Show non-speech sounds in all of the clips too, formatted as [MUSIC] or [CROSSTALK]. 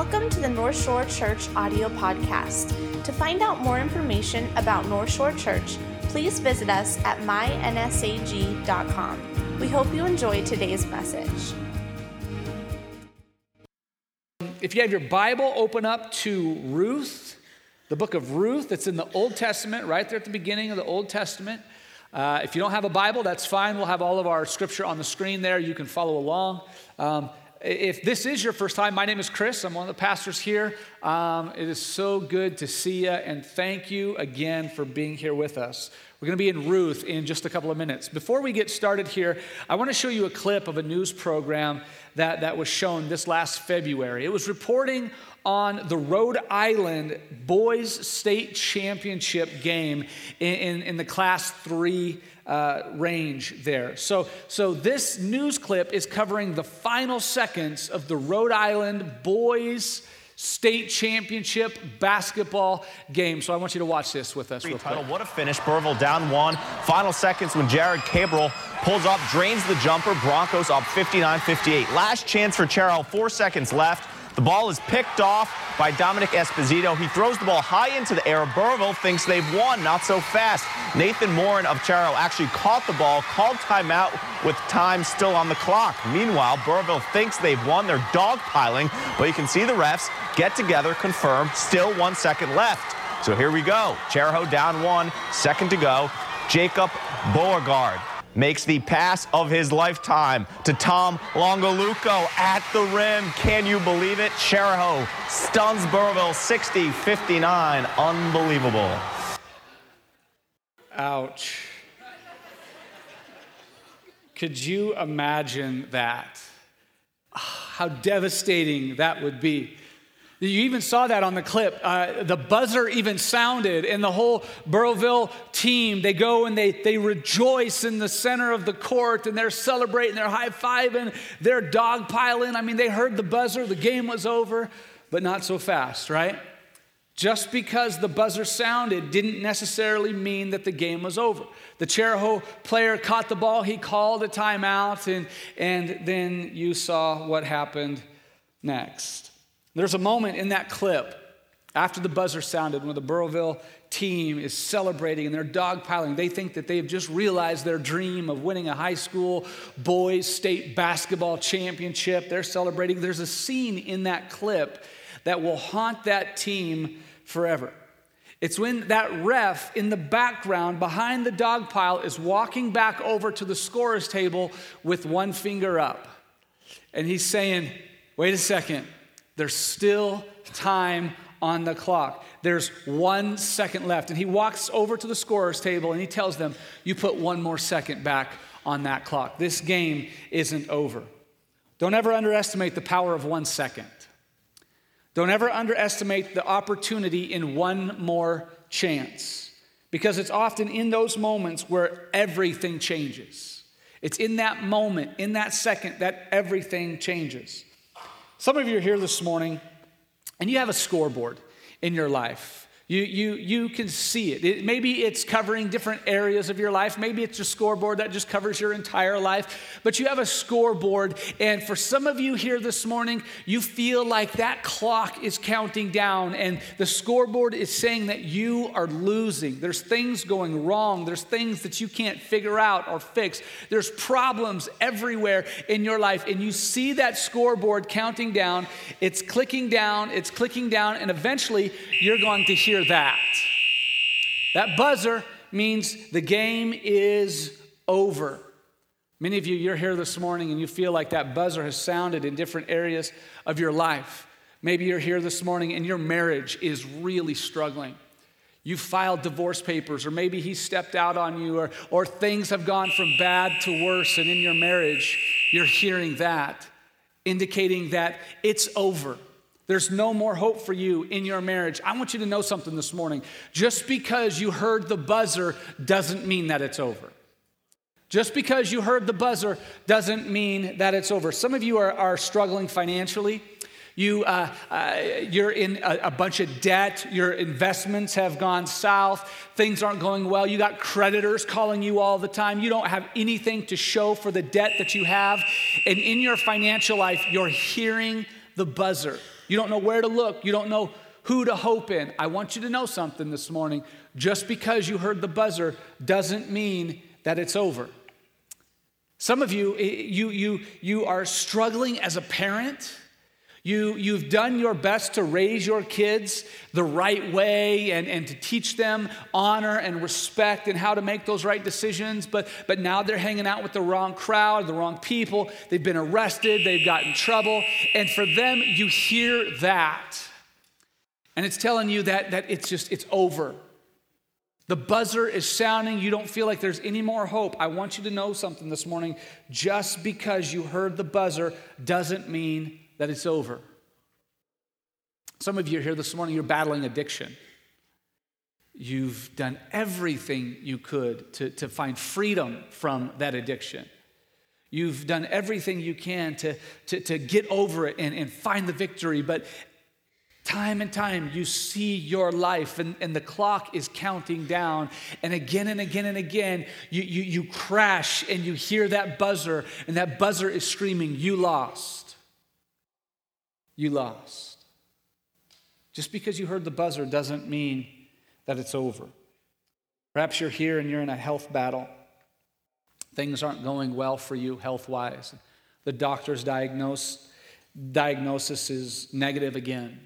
Welcome to the North Shore Church audio podcast. To find out more information about North Shore Church, please visit us at mynsag.com. We hope you enjoy today's message. If you have your Bible, open up to Ruth, the book of Ruth. that's in the Old Testament, right there at the beginning of the Old Testament. Uh, if you don't have a Bible, that's fine. We'll have all of our scripture on the screen there. You can follow along. Um, if this is your first time, my name is Chris. I'm one of the pastors here. Um, it is so good to see you, and thank you again for being here with us. We're going to be in Ruth in just a couple of minutes. Before we get started here, I want to show you a clip of a news program that, that was shown this last February. It was reporting on the Rhode Island Boys State Championship game in, in, in the Class 3 uh, range there. So, so this news clip is covering the final seconds of the Rhode Island Boys State Championship basketball game. So I want you to watch this with us. Real title, what a finish. Burrillville down one. Final seconds when Jared Cabral pulls up, drains the jumper. Broncos up 59 58. Last chance for Chariho, four seconds left. The ball is picked off by Dominic Esposito. He throws the ball high into the air. Burrillville thinks they've won, not so fast. Nathan Morin of Chariho actually caught the ball, called timeout with time still on the clock. Meanwhile, Burrillville thinks they've won. They're dogpiling, but you can see the refs get together, confirm, still one second left. So here we go. Chariho down one, second to go. Jacob Beauregard makes the pass of his lifetime to Tom Longaluco at the rim. Can you believe it? Chariho stuns Burrillville 60 59. Unbelievable. Ouch. Could you imagine that? Ah, how devastating that would be. You even saw that on the clip. Uh, the buzzer even sounded, and the whole Burrillville team, they go and they, they rejoice in the center of the court, and they're celebrating, they're high fiving, they're dogpiling. I mean, they heard the buzzer, the game was over, but not so fast, right? Just because the buzzer sounded didn't necessarily mean that the game was over. The Chariho player caught the ball, he called a timeout, and, and then you saw what happened next. There's a moment in that clip after the buzzer sounded when the Burrillville team is celebrating and they're dogpiling. They think that they've just realized their dream of winning a high school boys state basketball championship. They're celebrating. There's a scene in that clip that will haunt that team forever. It's when that ref in the background behind the dog pile is walking back over to the scorer's table with one finger up. And he's saying, Wait a second. There's still time on the clock. There's one second left. And he walks over to the scorer's table and he tells them, You put one more second back on that clock. This game isn't over. Don't ever underestimate the power of one second. Don't ever underestimate the opportunity in one more chance because it's often in those moments where everything changes. It's in that moment, in that second, that everything changes. Some of you are here this morning and you have a scoreboard in your life. You, you, you can see it. it. Maybe it's covering different areas of your life. Maybe it's a scoreboard that just covers your entire life. But you have a scoreboard. And for some of you here this morning, you feel like that clock is counting down and the scoreboard is saying that you are losing. There's things going wrong. There's things that you can't figure out or fix. There's problems everywhere in your life. And you see that scoreboard counting down. It's clicking down, it's clicking down. And eventually, you're going to hear hear that. That buzzer means the game is over. Many of you, you're here this morning and you feel like that buzzer has sounded in different areas of your life. Maybe you're here this morning and your marriage is really struggling. You filed divorce papers, or maybe he stepped out on you, or, or things have gone from bad to worse, and in your marriage, you're hearing that, indicating that it's over. There's no more hope for you in your marriage. I want you to know something this morning. Just because you heard the buzzer doesn't mean that it's over. Just because you heard the buzzer doesn't mean that it's over. Some of you are, are struggling financially. You, uh, uh, you're in a, a, bunch of debt. Your investments have gone south. Things aren't going well. You got creditors calling you all the time. You don't have anything to show for the debt that you have. And in your financial life, you're hearing the buzzer. You don't know where to look. You don't know who to hope in. I want you to know something this morning. Just because you heard the buzzer doesn't mean that it's over. Some of you, eh, you, you, you are struggling as a parent. You, you've done your best to raise your kids the right way and, and to teach them honor and respect and how to make those right decisions, but, but now they're hanging out with the wrong crowd, the wrong people. They've been arrested, they've got in trouble. And for them, you hear that. And it's telling you that, that it's just, it's over. The buzzer is sounding. You don't feel like there's any more hope. I want you to know something this morning. Just because you heard the buzzer doesn't mean that it's over. Some of you are here this morning, you're battling addiction. You've done everything you could to, to find freedom from that addiction. You've done everything you can to, to, to get over it and, and find the victory, but Time and time, you see your life, and, and the clock is counting down. And again and again and again, you, you, you crash and you hear that buzzer, and that buzzer is screaming, You lost. You lost. Just because you heard the buzzer doesn't mean that it's over. Perhaps you're here and you're in a health battle. Things aren't going well for you health wise. The doctor's diagnose, diagnosis is negative again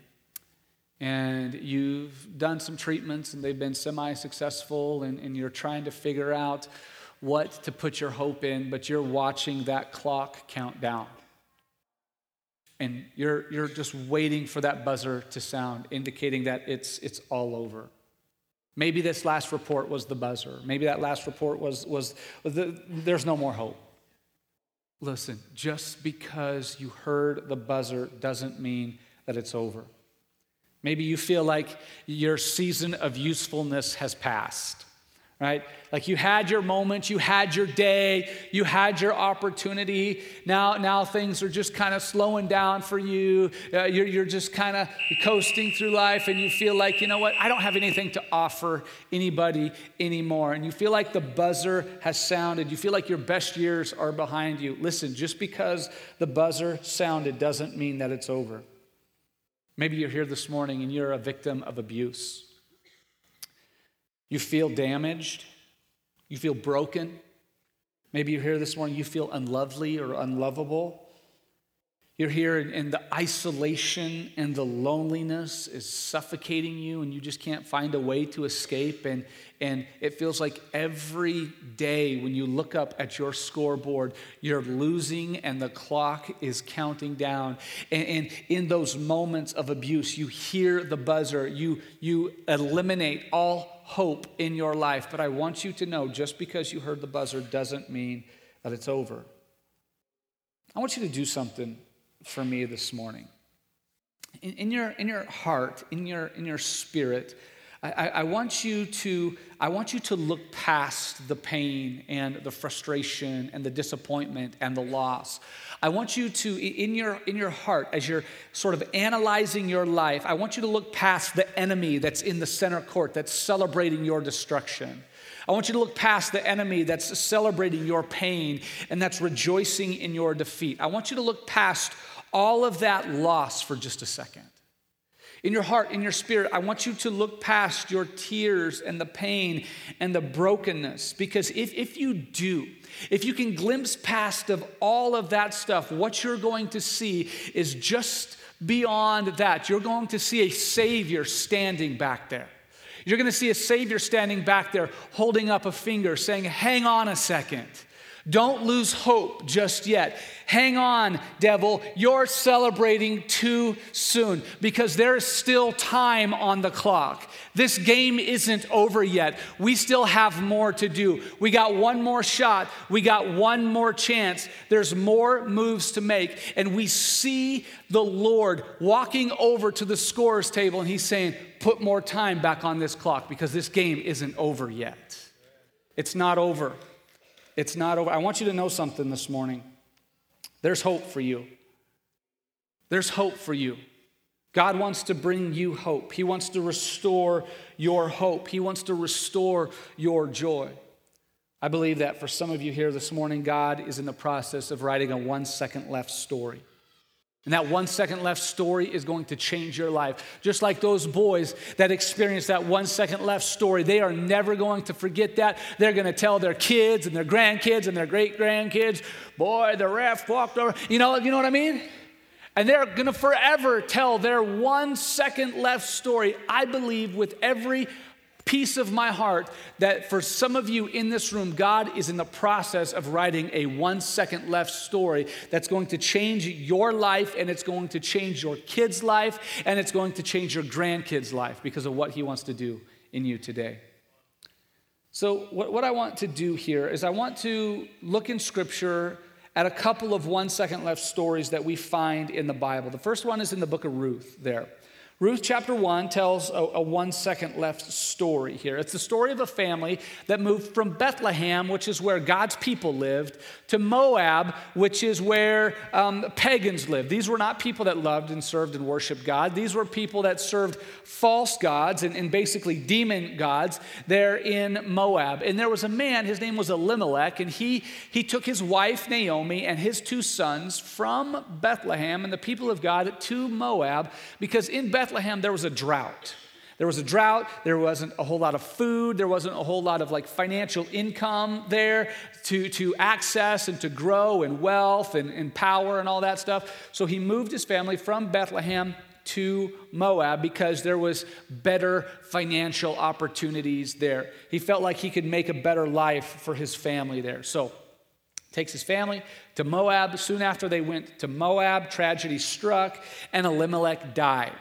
and you've done some treatments and they've been semi successful, and, and, you're trying to figure out what to put your hope in, but you're watching that clock count down. And you're, you're just waiting for that buzzer to sound, indicating that it's, it's all over. Maybe this last report was the buzzer. Maybe that last report was, was the, there's no more hope. Listen, just because you heard the buzzer doesn't mean that it's over. Maybe you feel like your season of usefulness has passed, right? Like you had your moment, you had your day, you had your opportunity. Now, now things are just kind of slowing down for you. Uh, you're, you're just kind of coasting through life, and you feel like, you know what, I don't have anything to offer anybody anymore. And you feel like the buzzer has sounded. You feel like your best years are behind you. Listen, just because the buzzer sounded doesn't mean that it's over. Maybe you're here this morning and you're a victim of abuse. You feel damaged. You feel broken. Maybe you're here this morning, you feel unlovely or unlovable. You're here and the isolation and the loneliness is suffocating you, and you just can't find a way to escape. And, and it feels like every day when you look up at your scoreboard, you're losing and the clock is counting down. And, and in those moments of abuse, you hear the buzzer, you, you eliminate all hope in your life. But I want you to know just because you heard the buzzer doesn't mean that it's over. I want you to do something for me this morning. In, in, your, in your heart, in your, in your spirit, I, I, want you to, I want you to look past the pain and the frustration and the disappointment and the loss. I want you to, in your, in your heart, as you're sort of analyzing your life, I want you to look past the enemy that's in the center court that's celebrating your destruction. I want you to look past the enemy that's celebrating your pain and that's rejoicing in your defeat. I want you to look past all of that loss for just a second. In your heart, in your spirit, I want you to look past your tears and the pain and the brokenness. Because if, if you do, if you can glimpse past of all of that stuff, what you're going to see is just beyond that. You're going to see a Savior standing back there. You're going to see a Savior standing back there holding up a finger saying, Hang on a second. Don't lose hope just yet. Hang on, devil. You're celebrating too soon because there is still time on the clock. This game isn't over yet. We still have more to do. We got one more shot. We got one more chance. There's more moves to make. And we see the Lord walking over to the scorer's table and he's saying, Put more time back on this clock because this game isn't over yet. It's not over. It's not over. I want you to know something this morning. There's hope for you. There's hope for you. God wants to bring you hope. He wants to restore your hope. He wants to restore your joy. I believe that for some of you here this morning, God is in the process of writing a one second left story. And that one second left story is going to change your life. Just like those boys that experienced that one second left story, they are never going to forget that. They're going to tell their kids and their grandkids and their great grandkids, boy, the ref walked over. You know, you know what I mean? And they're going to forever tell their one second left story. I believe with every piece of my heart that for some of you in this room, God is in the process of writing a one second left story that's going to change your life and it's going to change your kid's life and it's going to change your grandkids' life because of what He wants to do in you today. So, what, what I want to do here is I want to look in Scripture at a couple of one second left stories that we find in the Bible. The first one is in the book of Ruth there. Ruth chapter 1 tells a, a, one second left story here. It's the story of a family that moved from Bethlehem, which is where God's people lived, to Moab, which is where um, pagans lived. These were not people that loved and served and worshiped God. These were people that served false gods and, and basically demon gods there in Moab. And there was a man, his name was Elimelech, and he, he took his wife Naomi and his two sons from Bethlehem and the people of God to Moab because in Bethlehem, Bethlehem, there was a drought. There was a drought. There wasn't a whole lot of food. There wasn't a whole lot of like financial income there to, to access and to grow and wealth and, and power and all that stuff. So he moved his family from Bethlehem to Moab because there was better financial opportunities there. He felt like he could make a better life for his family there. So takes his family to Moab. Soon after they went to Moab, tragedy struck and Elimelech died.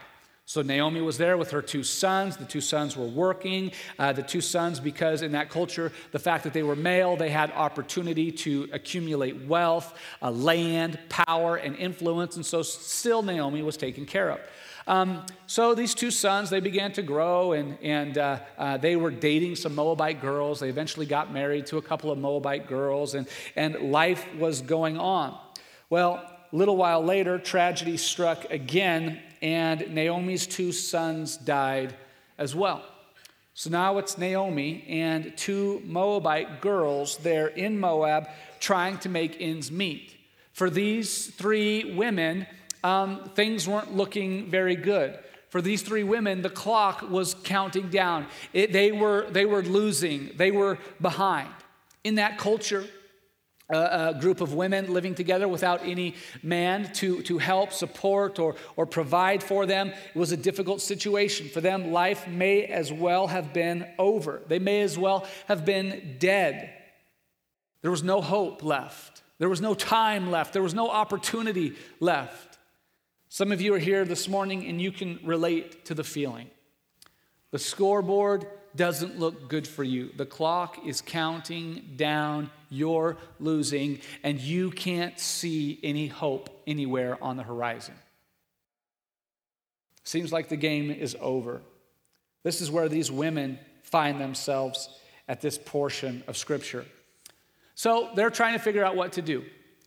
So Naomi was there with her two sons. The two sons were working. Uh, the two sons, because in that culture, the fact that they were male, they had opportunity to accumulate wealth, uh, land, power, and influence. And so still Naomi was taken care of. Um, so these two sons, they began to grow and, and uh, uh, they were dating some Moabite girls. They eventually got married to a couple of Moabite girls and, and life was going on. Well, a little while later, tragedy struck again and Naomi's two sons died as well. So now it's Naomi and two Moabite girls there in Moab trying to make ends meet. For these three women, um, things weren't looking very good. For these three women, the clock was counting down. It, they, were, they were losing, they were behind. In that culture, a, group of women living together without any man to, to help, support, or, or provide for them. It was a difficult situation. For them, life may as well have been over. They may as well have been dead. There was no hope left, there was no time left, there was no opportunity left. Some of you are here this morning and you can relate to the feeling. The scoreboard doesn't look good for you. The clock is counting down, you're losing, and you can't see any hope anywhere on the horizon. Seems like the game is over. This is where these women find themselves at this portion of Scripture. So they're trying to figure out what to do.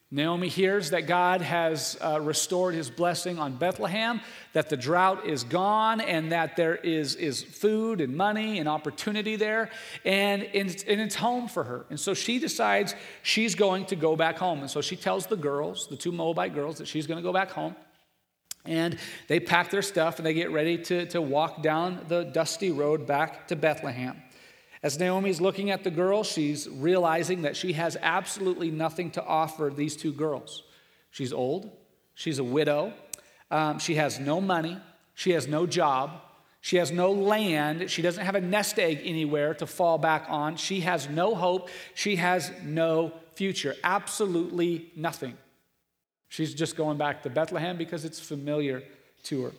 Naomi hears that God has uh, restored his blessing on Bethlehem, that the drought is gone, and that there is, is food and money and opportunity there, and, and, it's, and it's home for her. And so she decides she's going to go back home. And so she tells the girls, the two Moabite girls, that she's going to go back home. And they pack their stuff and they get ready to, to walk down the dusty road back to Bethlehem. As Naomi's looking at the girls, she's realizing that she has absolutely nothing to offer these two girls. She's old, she's a widow, um, she has no money, she has no job, she has no land, she doesn't have a nest egg anywhere to fall back on, she has no hope, she has no future, absolutely nothing. She's just going back to Bethlehem because it's familiar to her.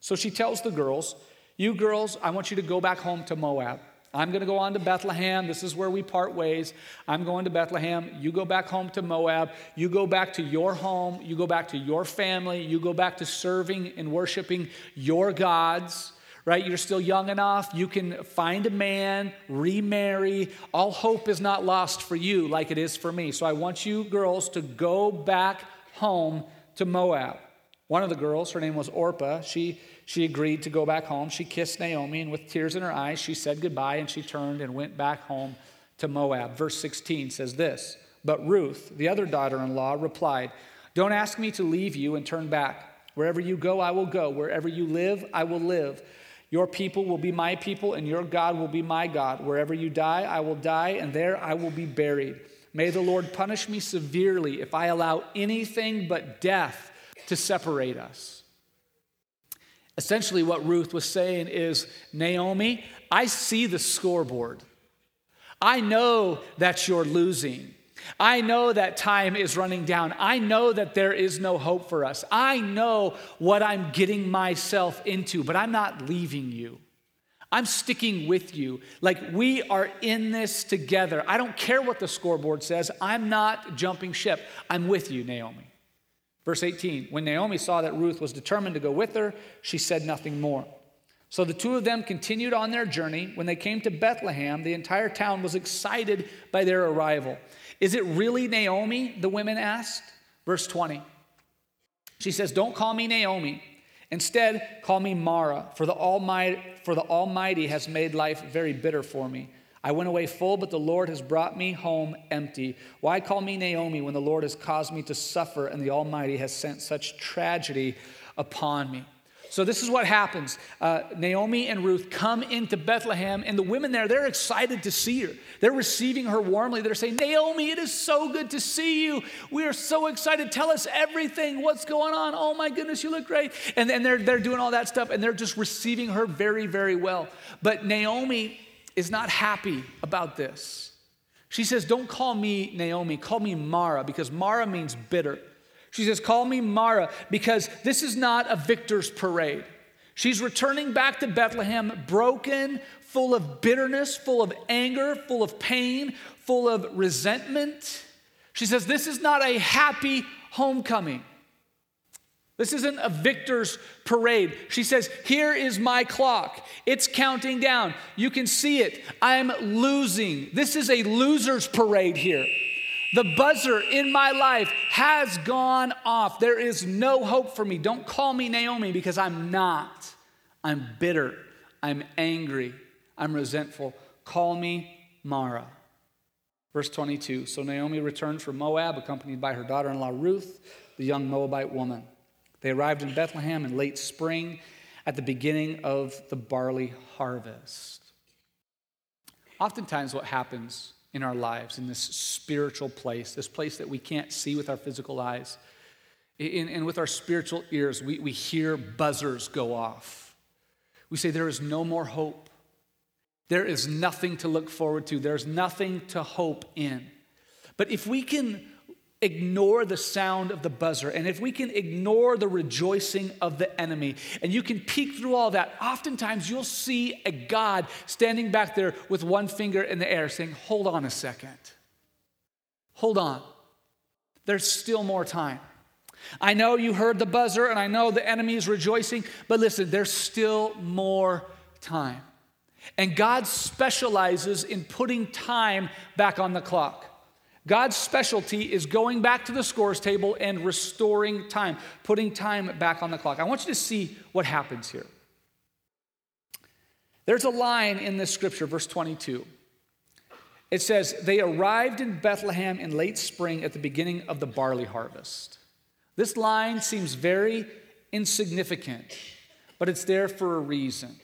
So she tells the girls, You girls, I want you to go back home to Moab. I'm going to go on to Bethlehem. This is where we part ways. I'm going to Bethlehem. You go back home to Moab. You go back to your home. You go back to your family. You go back to serving and worshiping your gods, right? You're still young enough. You can find a man, remarry. All hope is not lost for you like it is for me. So I want you girls to go back home to Moab. One of the girls, her name was Orpah, she she agreed to go back home. She kissed Naomi, and with tears in her eyes, she said goodbye and she turned and went back home to Moab. Verse 16 says this But Ruth, the other daughter in law, replied, Don't ask me to leave you and turn back. Wherever you go, I will go. Wherever you live, I will live. Your people will be my people, and your God will be my God. Wherever you die, I will die, and there I will be buried. May the Lord punish me severely if I allow anything but death to separate us. Essentially, what Ruth was saying is Naomi, I see the scoreboard. I know that you're losing. I know that time is running down. I know that there is no hope for us. I know what I'm getting myself into, but I'm not leaving you. I'm sticking with you. Like we are in this together. I don't care what the scoreboard says. I'm not jumping ship. I'm with you, Naomi. Verse 18 When Naomi saw that Ruth was determined to go with her, she said nothing more. So the two of them continued on their journey. When they came to Bethlehem, the entire town was excited by their arrival. Is it really Naomi? The women asked. Verse 20. She says, Don't call me Naomi. Instead, call me Mara, for the, Almighty, for the Almighty has made life very bitter for me. I went away full, but the Lord has brought me home empty. Why call me Naomi when the Lord has caused me to suffer and the Almighty has sent such tragedy upon me? So, this is what happens. Uh, Naomi and Ruth come into Bethlehem, and the women there, they're excited to see her. They're receiving her warmly. They're saying, Naomi, it is so good to see you. We are so excited. Tell us everything. What's going on? Oh my goodness, you look great. And then they're, they're doing all that stuff, and they're just receiving her very, very well. But Naomi is not happy about this. She says, Don't call me Naomi, call me Mara, because Mara means bitter. She says, Call me Mara because this is not a victor's parade. She's returning back to Bethlehem broken, full of bitterness, full of anger, full of pain, full of resentment. She says, This is not a happy homecoming. This isn't a victor's parade. She says, Here is my clock. It's counting down. You can see it. I'm losing. This is a loser's parade here. The buzzer in my life has gone off. There is no hope for me. Don't call me Naomi because I'm not. I'm bitter. I'm angry. I'm resentful. Call me Mara. Verse 22 So Naomi returned from Moab, accompanied by her daughter in law Ruth, the young Moabite woman. They arrived in Bethlehem in late spring at the beginning of the barley harvest. Oftentimes, what happens in our lives, in this spiritual place, this place that we can't see with our physical eyes. And with our spiritual ears, we, we hear buzzers go off. We say, There is no more hope. There is nothing to look forward to. There's nothing to hope in. But if we can ignore the sound of the buzzer and if we can ignore the rejoicing of the enemy and you can peek through all that, oftentimes you'll see a God standing back there with one finger in the air saying, Hold on a second. Hold on. There's still more time. I know you heard the buzzer and I know the enemy is rejoicing, but listen, there's still more time. And God specializes in putting time back on the clock. God's specialty is going back to the scores table and restoring time, putting time back on the clock. I want you to see what happens here. There's a line in this scripture, verse 22. It says, They arrived in Bethlehem in late spring at the beginning of the barley harvest. This line seems very insignificant, but it's there for a reason.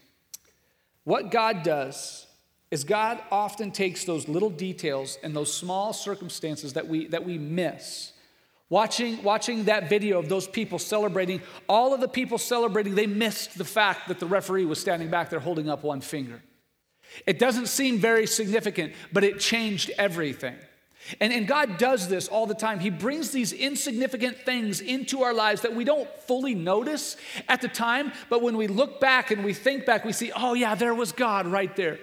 What God does is God often takes those little details and those small circumstances that we, that we miss. Watching, watching that video of those people celebrating, all of the people celebrating, they missed the fact that the referee was standing back there holding up one finger. It doesn't seem very significant, but it changed everything. And, and God does this all the time. He brings these insignificant things into our lives that we don't fully notice at the time, but when we look back and we think back, we see, oh, yeah, there was God right there.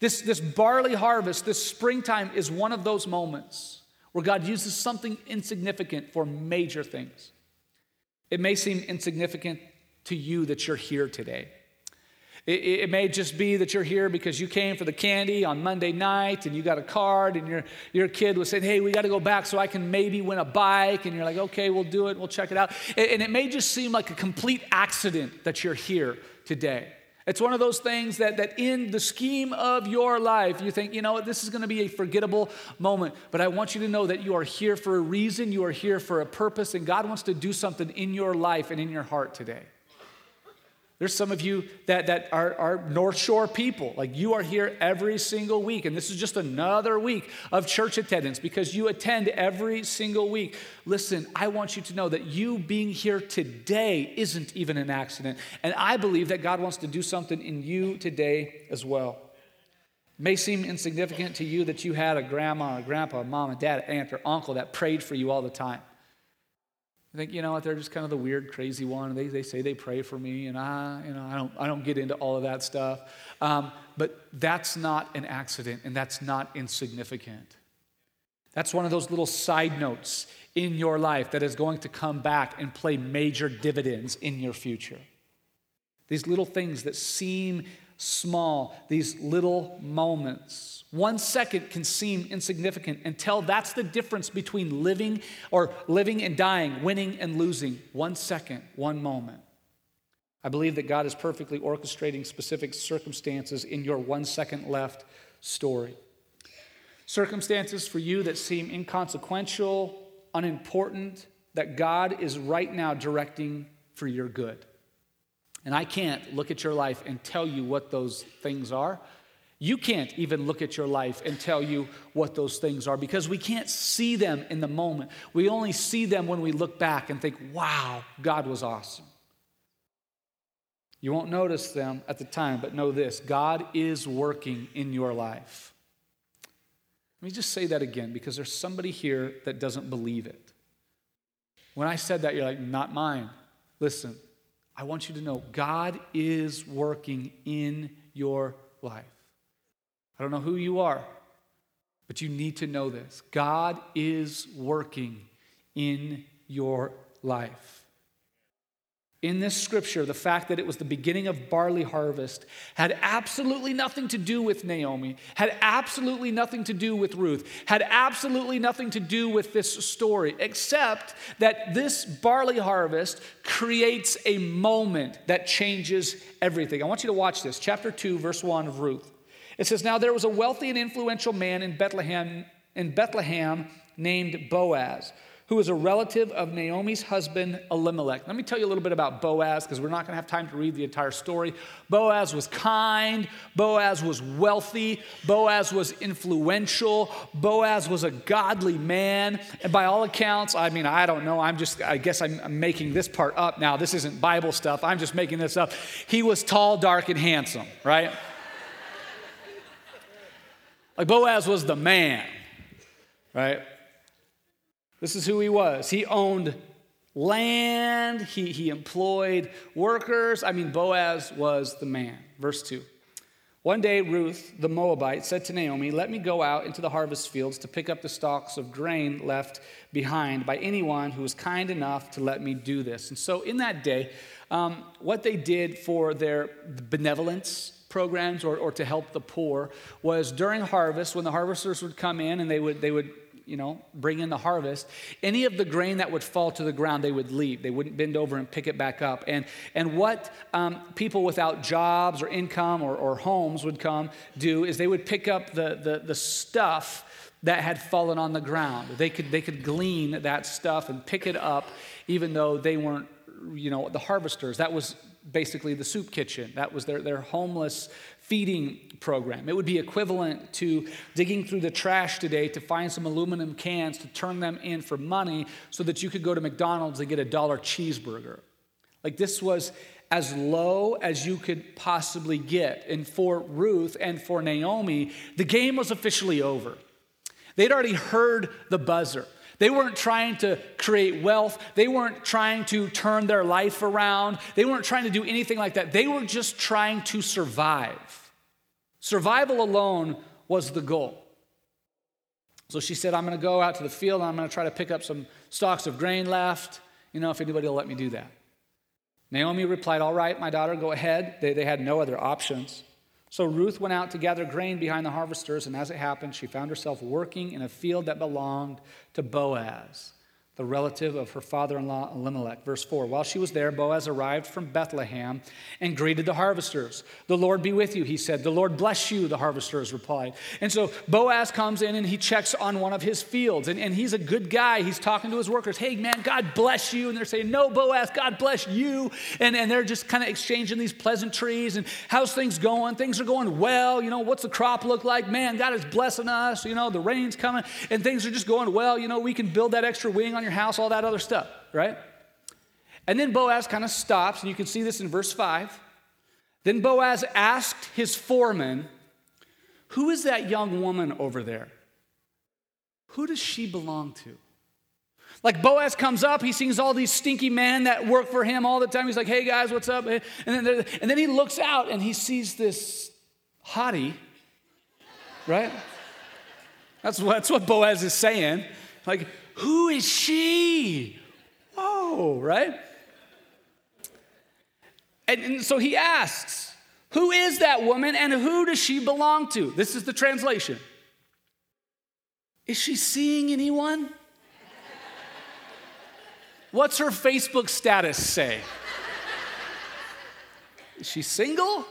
This, this barley harvest, this springtime, is one of those moments where God uses something insignificant for major things. It may seem insignificant to you that you're here today. It, it, may just be that you're here because you came for the candy on Monday night and you got a card and your, your kid was saying, Hey, we got to go back so I can maybe win a bike. And you're like, Okay, we'll do it. We'll check it out. And, and it may just seem like a complete accident that you're here today. It's one of those things that, that in the scheme of your life, you think, you know what, this is going to be a forgettable moment. But I want you to know that you are here for a reason, you are here for a purpose, and God wants to do something in your life and in your heart today. There's some of you that, that are, are North Shore people. Like you are here every single week, and this is just another week of church attendance because you attend every single week. Listen, I want you to know that you being here today isn't even an accident. And I believe that God wants to do something in you today as well. It may seem insignificant to you that you had a grandma, a grandpa, a mom, a dad, aunt, or uncle that prayed for you all the time. I think, you know what, they're just kind of the weird, crazy one. They, they say they pray for me, and I, you know, I don't, I don't get into all of that stuff. Um, but that's not an accident, and that's not insignificant. That's one of those little side notes in your life that is going to come back and play major dividends in your future. These little things that seem small, these little moments one second can seem insignificant until that's the difference between living or living and dying, winning and losing. One second, one moment. I believe that God is perfectly orchestrating specific circumstances in your one second left story. Circumstances for you that seem inconsequential, unimportant, that God is right now directing for your good. And I can't look at your life and tell you what those things are. You can't even look at your life and tell you what those things are because we can't see them in the moment. We only see them when we look back and think, wow, God was awesome. You won't notice them at the time, but know this God is working in your life. Let me just say that again because there's somebody here that doesn't believe it. When I said that, you're like, not mine. Listen, I want you to know God is working in your life. I don't know who you are, but you need to know this God is working in your life. In this scripture, the fact that it was the beginning of barley harvest had absolutely nothing to do with Naomi, had absolutely nothing to do with Ruth, had absolutely nothing to do with this story, except that this barley harvest creates a moment that changes everything. I want you to watch this. Chapter 2, verse 1 of Ruth. It says, Now there was a wealthy and influential man in Bethlehem, in Bethlehem named Boaz, who was a relative of Naomi's husband Elimelech. Let me tell you a little bit about Boaz because we're not going to have time to read the entire story. Boaz was kind, Boaz was wealthy, Boaz was influential, Boaz was a godly man. And by all accounts, I mean, I don't know, I'm just, I guess I'm, I'm making this part up now. This isn't Bible stuff, I'm just making this up. He was tall, dark, and handsome, right? Like Boaz was the man, right? This is who he was. He owned land, he, he employed workers. I mean, Boaz was the man. Verse 2. One day, Ruth, the Moabite, said to Naomi, Let me go out into the harvest fields to pick up the stalks of grain left behind by anyone who was kind enough to let me do this. And so, in that day, um, what they did for their benevolence, programs or, or to help the poor was during harvest when the harvesters would come in and they would they would you know bring in the harvest any of the grain that would fall to the ground they would leave. They wouldn't bend over and pick it back up. And and what um, people without jobs or income or, or homes would come do is they would pick up the, the, the stuff that had fallen on the ground. They could they could glean that stuff and pick it up even though they weren't you know the harvesters. That was basically the soup kitchen. That was their, their homeless feeding program. It would be equivalent to digging through the trash today to find some aluminum cans to turn them in for money so that you could go to McDonald's and get a dollar cheeseburger. Like this was as low as you could possibly get. And for Ruth and for Naomi, the game was officially over. They'd already heard the buzzer. They weren't trying to create wealth. They weren't trying to turn their life around. They weren't trying to do anything like that. They were just trying to survive. Survival alone was the goal. So she said, I'm going to go out to the field and I'm going to try to pick up some stalks of grain left. You know, if anybody will let me do that. Naomi replied, All right, my daughter, go ahead. They, they had no other options. So Ruth went out to gather grain behind the harvesters, and as it happened, she found herself working in a field that belonged to Boaz, the relative of her father in law Elimelech. Verse 4 While she was there, Boaz arrived from Bethlehem and greeted the harvesters. The Lord be with you, he said. The Lord bless you, the harvesters replied. And so Boaz comes in and he checks on one of his fields. And, and he's a good guy. He's talking to his workers. Hey, man, God bless you. And they're saying, No, Boaz, God bless you. And, and they're just kind of exchanging these pleasantries. And how's things going? Things are going well. You know, what's the crop look like? Man, God is blessing us. You know, the rain's coming and things are just going well. You know, we can build that extra wing on your house, all that other stuff, right? And then Boaz kind of stops, and you can see this in verse 5. Then Boaz asked his foreman, Who is that young woman over there? Who does she belong to? Like Boaz comes up, he sees all these stinky men that work for him all the time. He's like, hey guys, what's up? And then, and then he looks out and he sees this hottie, right? That's what, that's what Boaz is saying. Like, who is she? Whoa, right? And, and, so he asks, Who is that woman and who does she belong to? This is the translation. Is she seeing anyone? What's her Facebook status say? Is she single?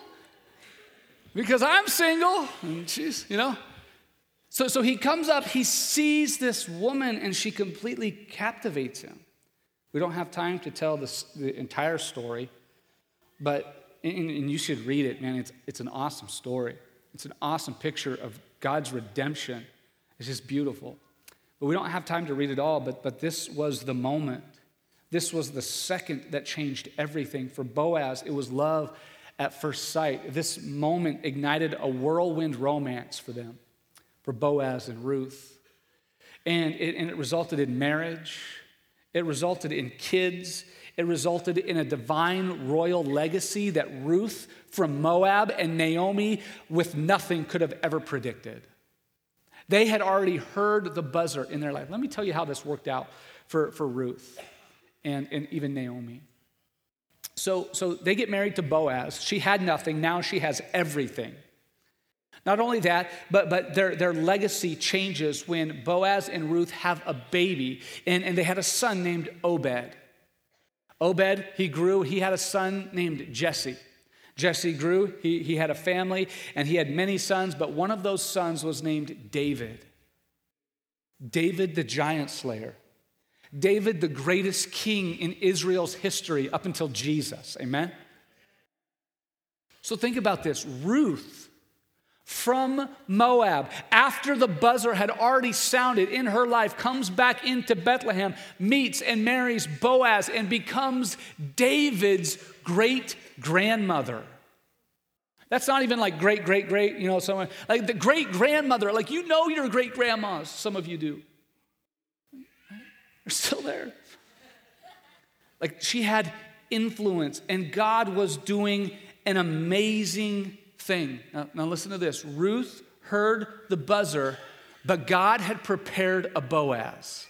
Because I'm single, and she's, you know. So, so he comes up, he sees this woman, and she completely captivates him. We don't have time to tell this, the entire story, but, and, and you should read it, man. It's, it's an awesome story. It's an awesome picture of God's redemption. It's just beautiful. But we don't have time to read it all, but, but this was the moment. This was the second that changed everything. For Boaz, it was love at first sight. This moment ignited a whirlwind romance for them for Boaz and Ruth. And it, and it resulted in marriage, it resulted in kids, it resulted in a divine royal legacy that Ruth from Moab and Naomi with nothing could have ever predicted. They had already heard the buzzer in their life. Let me tell you how this worked out for, for Ruth and, and even Naomi. So, so they get married to Boaz. She had nothing, now she has everything. Not only that, but, but their, their legacy changes when Boaz and Ruth have a baby, and, and they had a son named Obed. Obed, he grew, he had a son named Jesse. Jesse grew, he, he had a family, and he had many sons, but one of those sons was named David. David the giant slayer. David, the greatest king in Israel's history up until Jesus. Amen? So think about this Ruth from Moab, after the buzzer had already sounded in her life, comes back into Bethlehem, meets and marries Boaz, and becomes David's great grandmother. That's not even like great, great, great, you know, someone like the great grandmother, like you know your great grandmas, some of you do. They're still there. Like she had influence, and God was doing an amazing thing. Now, now listen to this Ruth heard the buzzer, but God had prepared a Boaz.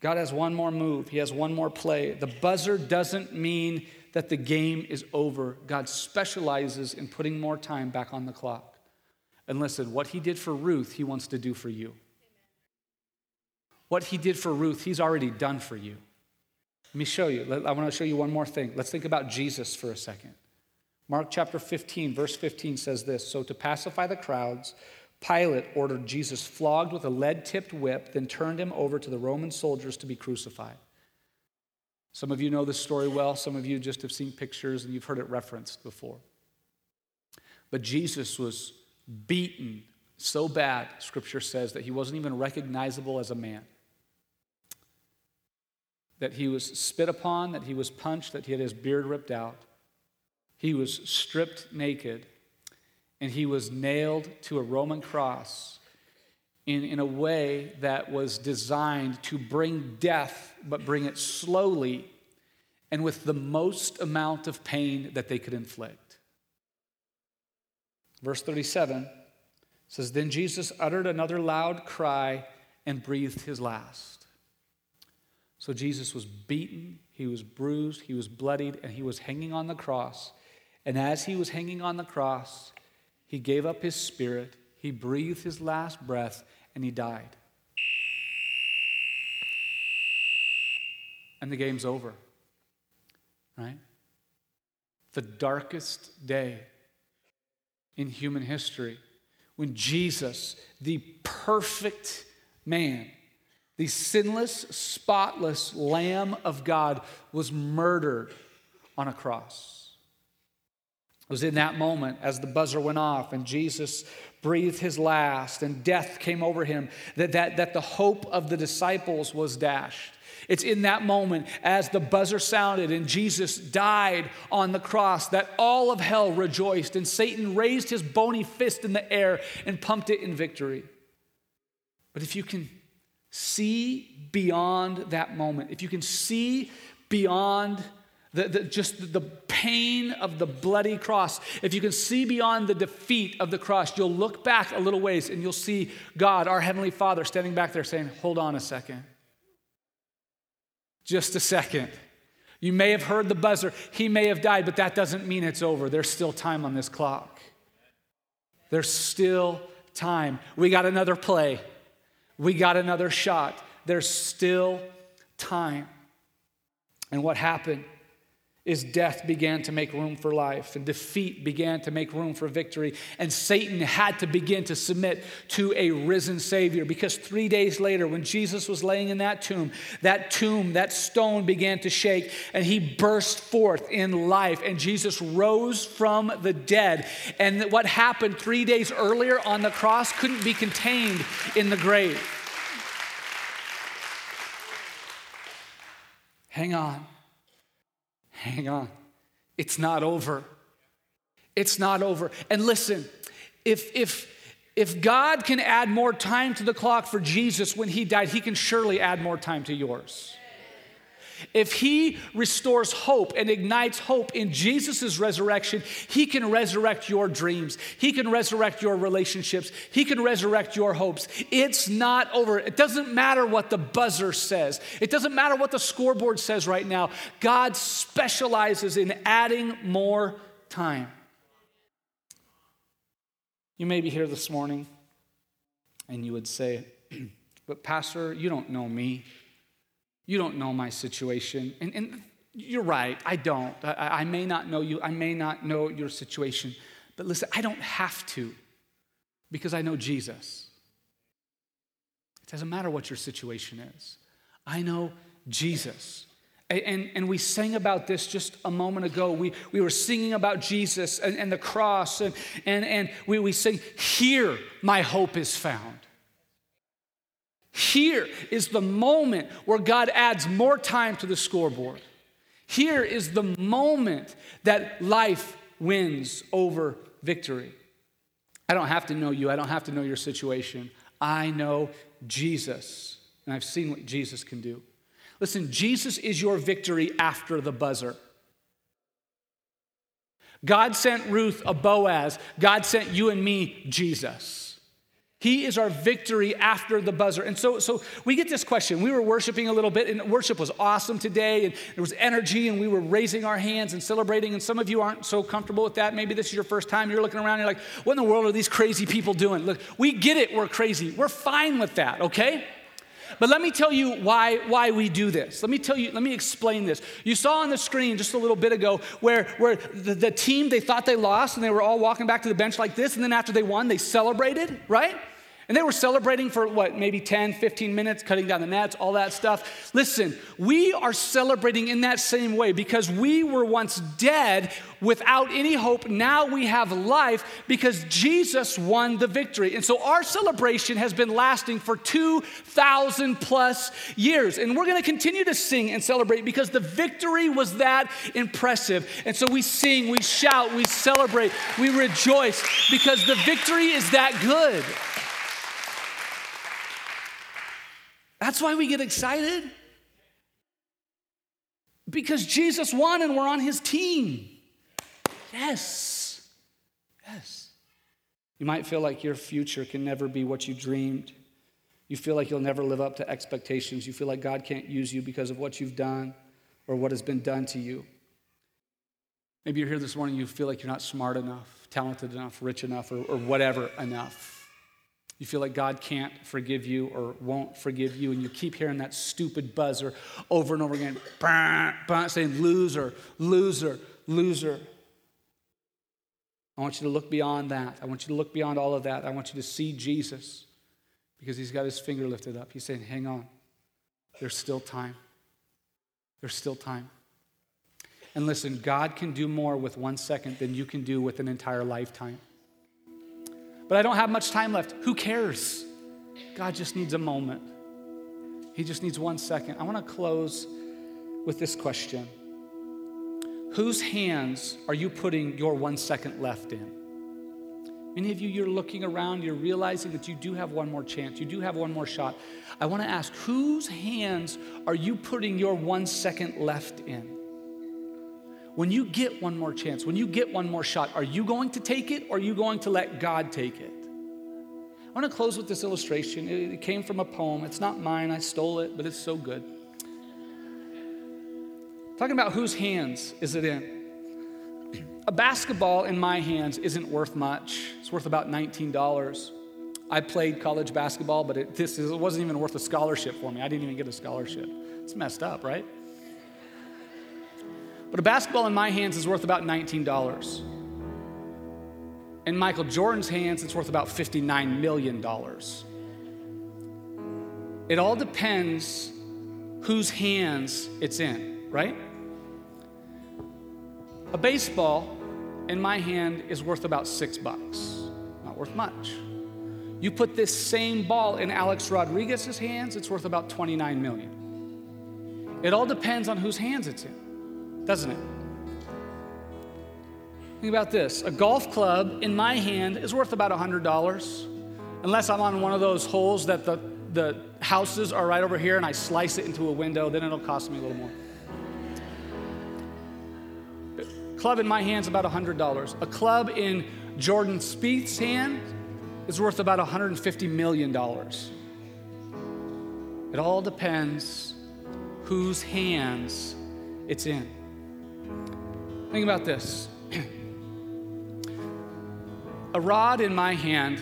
God has one more move, He has one more play. The buzzer doesn't mean that the game is over. God specializes in putting more time back on the clock. And listen, what He did for Ruth, He wants to do for you. What He did for Ruth, He's already done for you. Let me show you. I want to show you one more thing. Let's think about Jesus for a second. Mark chapter 15, verse 15 says this So to pacify the crowds, Pilate ordered Jesus flogged with a lead tipped whip, then turned him over to the Roman soldiers to be crucified. Some of you know this story well, some of you just have seen pictures and you've heard it referenced before. But Jesus was beaten so bad, scripture says, that he wasn't even recognizable as a man. That he was spit upon, that he was punched, that he had his beard ripped out. He was stripped naked and he was nailed to a Roman cross in, in a way that was designed to bring death, but bring it slowly and with the most amount of pain that they could inflict. Verse 37 says Then Jesus uttered another loud cry and breathed his last. So Jesus was beaten, he was bruised, he was bloodied, and he was hanging on the cross. And as he was hanging on the cross, he gave up his spirit, he breathed his last breath, and he died. and the game's over. Right? The darkest day in human history when Jesus, the perfect man, the sinless, spotless Lamb of God, was murdered on a cross. It was in that moment, as the buzzer went off and Jesus breathed his last and death came over him, that, that, that the hope of the disciples was dashed. It's in that moment, as the buzzer sounded and Jesus died on the cross, that all of hell rejoiced and Satan raised his bony fist in the air and pumped it in victory. But if you can see beyond that moment, if you can see beyond the, the, just the pain of the bloody cross, if you can see beyond the defeat of the cross, you'll look back a little ways and you'll see God, our Heavenly Father, standing back there saying, Hold on a second. Just a second. You may have heard the buzzer, he may have died, but that doesn't mean it's over. There's still time on this clock. There's still time. We got another play. We got another shot. There's still time. And what happened is death began to make room for life, and defeat began to make room for victory. And Satan had to begin to submit to a risen Savior because three days later, when Jesus was laying in that tomb, that tomb, that stone began to shake, and he burst forth in life. And Jesus rose from the dead. And what happened three days earlier on the cross couldn't be contained in the grave. Hang on. Hang on. It's not over. It's not over. And listen, if, if, if God can add more time to the clock for Jesus when he died, he can surely add more time to yours. If he restores hope and ignites hope in Jesus' resurrection, he can resurrect your dreams. He can resurrect your relationships. He can resurrect your hopes. It's not over. It doesn't matter what the buzzer says, it doesn't matter what the scoreboard says right now. God specializes in adding more time. You may be here this morning and you would say, [CLEARS THROAT] But, Pastor, you don't know me. You don't know my situation. And, and you're right, I don't. I, I may not know you, I may not know your situation. But listen, I don't have to because I know Jesus. It doesn't matter what your situation is. I know Jesus. And, and, we sang about this just a moment ago. We, we were singing about Jesus and, and the cross, and, and, and we, we sing, Here my hope is found. Here is the moment where God adds more time to the scoreboard. Here is the moment that life wins over victory. I don't have to know you, I don't have to know your situation. I know Jesus, and I've seen what Jesus can do. Listen, Jesus is your victory after the buzzer. God sent Ruth a Boaz, God sent you and me Jesus. He is our victory after the buzzer. And so, so we get this question. We were worshiping a little bit, and worship was awesome today, and there was energy, and we were raising our hands and celebrating. And some of you aren't so comfortable with that. Maybe this is your first time. You're looking around, you're like, what in the world are these crazy people doing? Look, we get it, we're crazy. We're fine with that, okay? But let me tell you why, why we do this. Let me tell you, let me explain this. You saw on the screen just a little bit ago where, where the, the team, they thought they lost and they were all walking back to the bench like this. And then after they won, they celebrated, right? And they were celebrating for what, maybe 10, 15 minutes, cutting down the nets, all that stuff. Listen, we are celebrating in that same way because we were once dead without any hope. Now we have life because Jesus won the victory. And so our celebration has been lasting for 2,000 plus years. And we're going to continue to sing and celebrate because the victory was that impressive. And so we sing, we shout, we celebrate, we rejoice because the victory is that good. That's why we get excited. Because Jesus won and we're on his team. Yes. Yes. You might feel like your future can never be what you dreamed. You feel like you'll never live up to expectations. You feel like God can't use you because of what you've done or what has been done to you. Maybe you're here this morning, you feel like you're not smart enough, talented enough, rich enough, or, or whatever enough. You feel like God can't forgive you or won't forgive you, and you keep hearing that stupid buzzer over and over again, saying, loser, loser, loser. I want you to look beyond that. I want you to look beyond all of that. I want you to see Jesus because he's got his finger lifted up. He's saying, Hang on, there's still time. There's still time. And listen, God can do more with one second than you can do with an entire lifetime. But I don't have much time left. Who cares? God just needs a moment. He just needs one second. I want to close with this question Whose hands are you putting your one second left in? Many of you, you're looking around, you're realizing that you do have one more chance, you do have one more shot. I want to ask, whose hands are you putting your one second left in? When you get one more chance, when you get one more shot, are you going to take it or are you going to let God take it? I want to close with this illustration. It came from a poem. It's not mine, I stole it, but it's so good. Talking about whose hands is it in? A basketball in my hands isn't worth much. It's worth about $19. I played college basketball, but it, this is, it wasn't even worth a scholarship for me. I didn't even get a scholarship. It's messed up, right? But a basketball in my hands is worth about $19. In Michael Jordan's hands, it's worth about $59 million. It all depends whose hands it's in, right? A baseball in my hand is worth about six bucks, not worth much. You put this same ball in Alex Rodriguez's hands, it's worth about 29 million. It all depends on whose hands it's in, doesn't it? Think about this a golf club in my hand is worth about $100, unless I'm on one of those holes that the, the houses are right over here and I slice it into a window, then it'll cost me a little more. club in my hand is about $100. A club in Jordan Spieth's hand is worth about $150 million. It all depends whose hands it's in. Think about this. a rod in my hand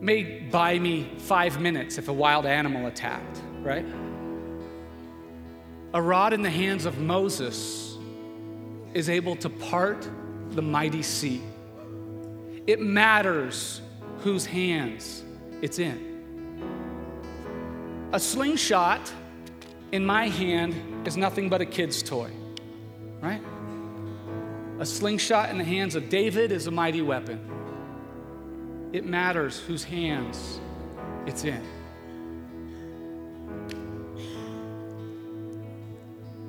may buy me five minutes if a wild animal attacked, right? A rod in the hands of Moses is able to part the mighty sea. It matters whose hands it's in. A slingshot in my hand is nothing but a kid's toy, right? A slingshot in the hands of David is a mighty weapon. It matters whose hands it's in.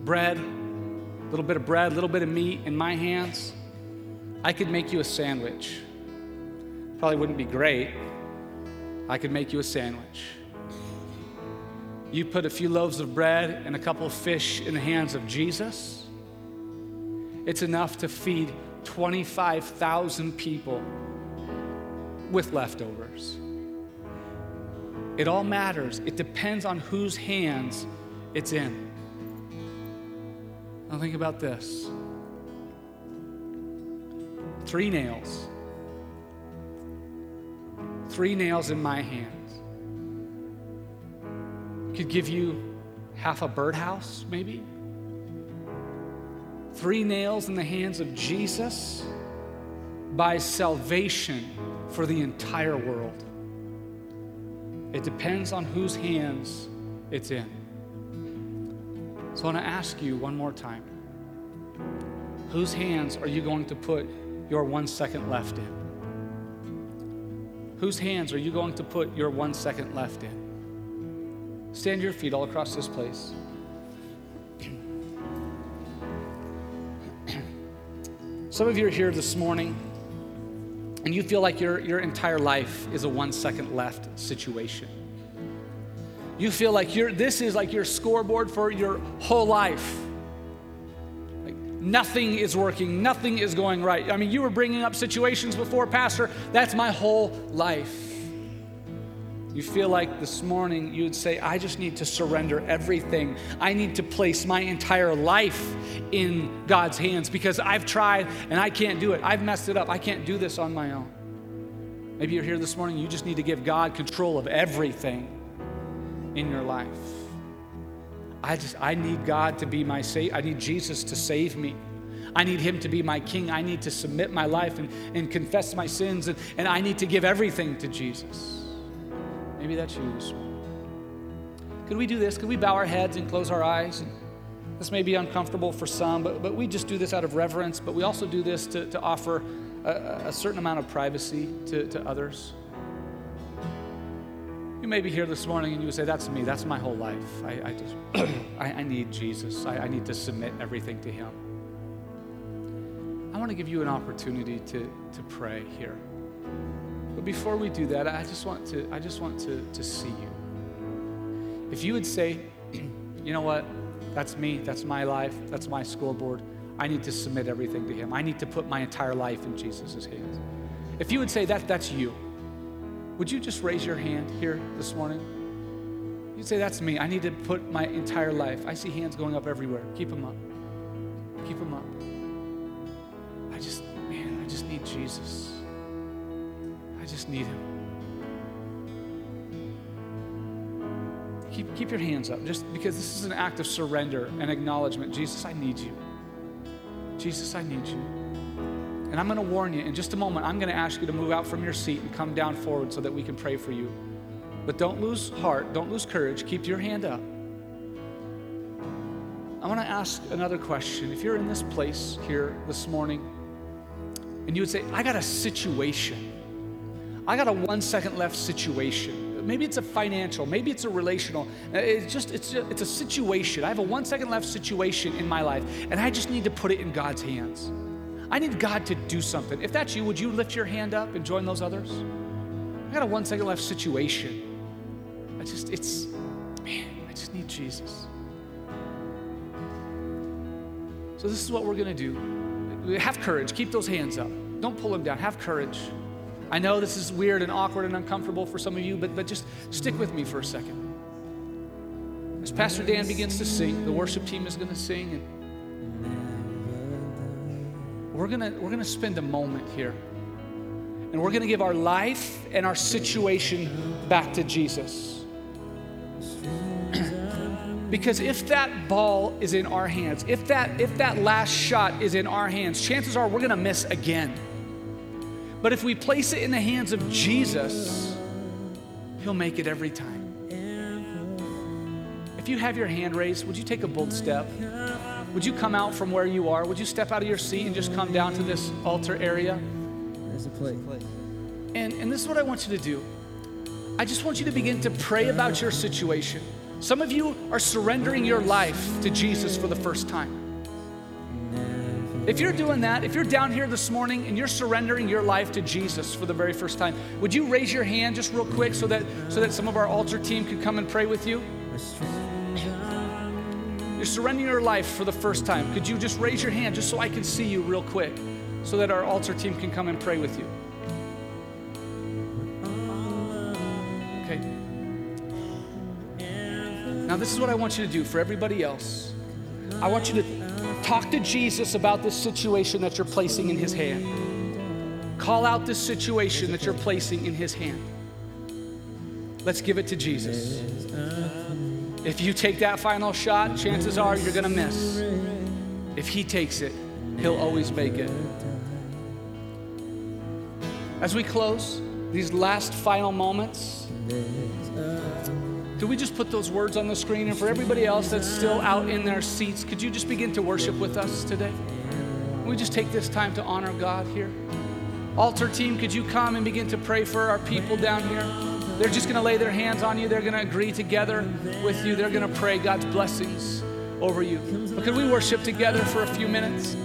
Bread a little bit of bread, a little bit of meat in my hands, I could make you a sandwich. Probably wouldn't be great. I could make you a sandwich. You put a few loaves of bread and a couple of fish in the hands of Jesus, it's enough to feed 25,000 people with leftovers. It all matters. It depends on whose hands it's in. Now think about this three nails. Three nails in my hands. Could give you half a birdhouse, maybe. Three nails in the hands of Jesus buys salvation for the entire world. It depends on whose hands it's in. So I want to ask you one more time whose hands are you going to put your one second left in? Whose hands are you going to put your one second left in? Stand your feet all across this place. Some of you are here this morning and you feel like your, your entire life is a one second left situation. You feel like you're, this is like your scoreboard for your whole life. Like nothing is working, nothing is going right. I mean, you were bringing up situations before, Pastor, that's my whole life. You feel like this morning you would say, I just need to surrender everything. I need to place my entire life in God's hands because I've tried and I can't do it. I've messed it up. I can't do this on my own. Maybe you're here this morning, you just need to give God control of everything in your life. I just I need God to be my savior. I need Jesus to save me. I need him to be my king. I need to submit my life and, and confess my sins, and, and I need to give everything to Jesus. Maybe that's you this morning. Could we do this? Could we bow our heads and close our eyes? This may be uncomfortable for some, but, but we just do this out of reverence, but we also do this to, to offer a, a certain amount of privacy to, to others. You may be here this morning and you say, That's me, that's my whole life. I, I just, [CLEARS THROAT] I, I, need Jesus. I, I need to submit everything to Him. I want to give you an opportunity to, to pray here. But before we do that, I just want to, I just want to, to see you. If you would say, [CLEARS THROAT] you know what, that's me, that's my life, that's my scoreboard. I need to submit everything to Him. I need to put my entire life in Jesus' hands. If you would say that, that's you. Would you just raise your hand here this morning? You'd say, That's me. I need to put my entire life. I see hands going up everywhere. Keep them up. Keep them up. I just, man, I just need Jesus. Need Him. Keep, keep your hands up, just because this is an act of surrender and acknowledgement. Jesus, I need you. Jesus, I need you. And I'm going to warn you in just a moment, I'm going to ask you to move out from your seat and come down forward so that we can pray for you. But don't lose heart, don't lose courage, keep your hand up. I want to ask another question. If you're in this place here this morning and you would say, I got a situation, I got a one second left situation. Maybe it's a financial, maybe it's a relational. Uh, it's just, it's, just, it's a situation. I have a one second left situation in my life, and I just need to put it in God's hands. I need God to do something. If that's you, would you lift your hand up and join those others? I got a one second left situation. I just, it's, man, I just need Jesus. So this is what we're going to do. Have courage. Keep those hands up. Don't pull them down. Have courage. I know this is weird and awkward and uncomfortable for some of you, but, but just stick with me for a second. As Pastor Dan begins to sing, the worship team is going to sing, and we're gonna, we're gonna spend a moment here and we're gonna give our life and our situation back to Jesus. [CLEARS THROAT] because if that ball is in our hands, if that, if that last shot is in our hands, chances are we're gonna miss again. But if we place it in the hands of Jesus, He'll make it every time. If you have your hand raised, would you take a bold step? Would you come out from where you are? Would you step out of your seat and just come down to this altar area? There's a plate. And, and this is what I want you to do. I just want you to begin to pray about your situation. Some of you are surrendering your life to Jesus for the first time. If you're doing that, if you're down here this morning and you're surrendering your life to Jesus for the very first time, would you raise your hand just real quick so that so that some of our altar team could come and pray with you? You're surrendering your life for the first time. Could you just raise your hand just so I can see you real quick so that our altar team can come and pray with you? Okay. Now, this is what I want you to do for everybody else. I want you to talk to Jesus about this situation that you're placing in his hand. Call out this situation that you're placing in his hand. Let's give it to Jesus. If you take that final shot, chances are you're going to miss. If he takes it, he'll always make it. As we close these last final moments, do we just put those words on the screen? And for everybody else that's still out in their seats, could you just begin to worship with us today? We just take this time to honor God here? Altar team, could you come and begin to pray for our people down here? They're just going to lay their hands on you. They're going to agree together with you. They're going to pray God's blessings over you. But could we worship together for a few minutes?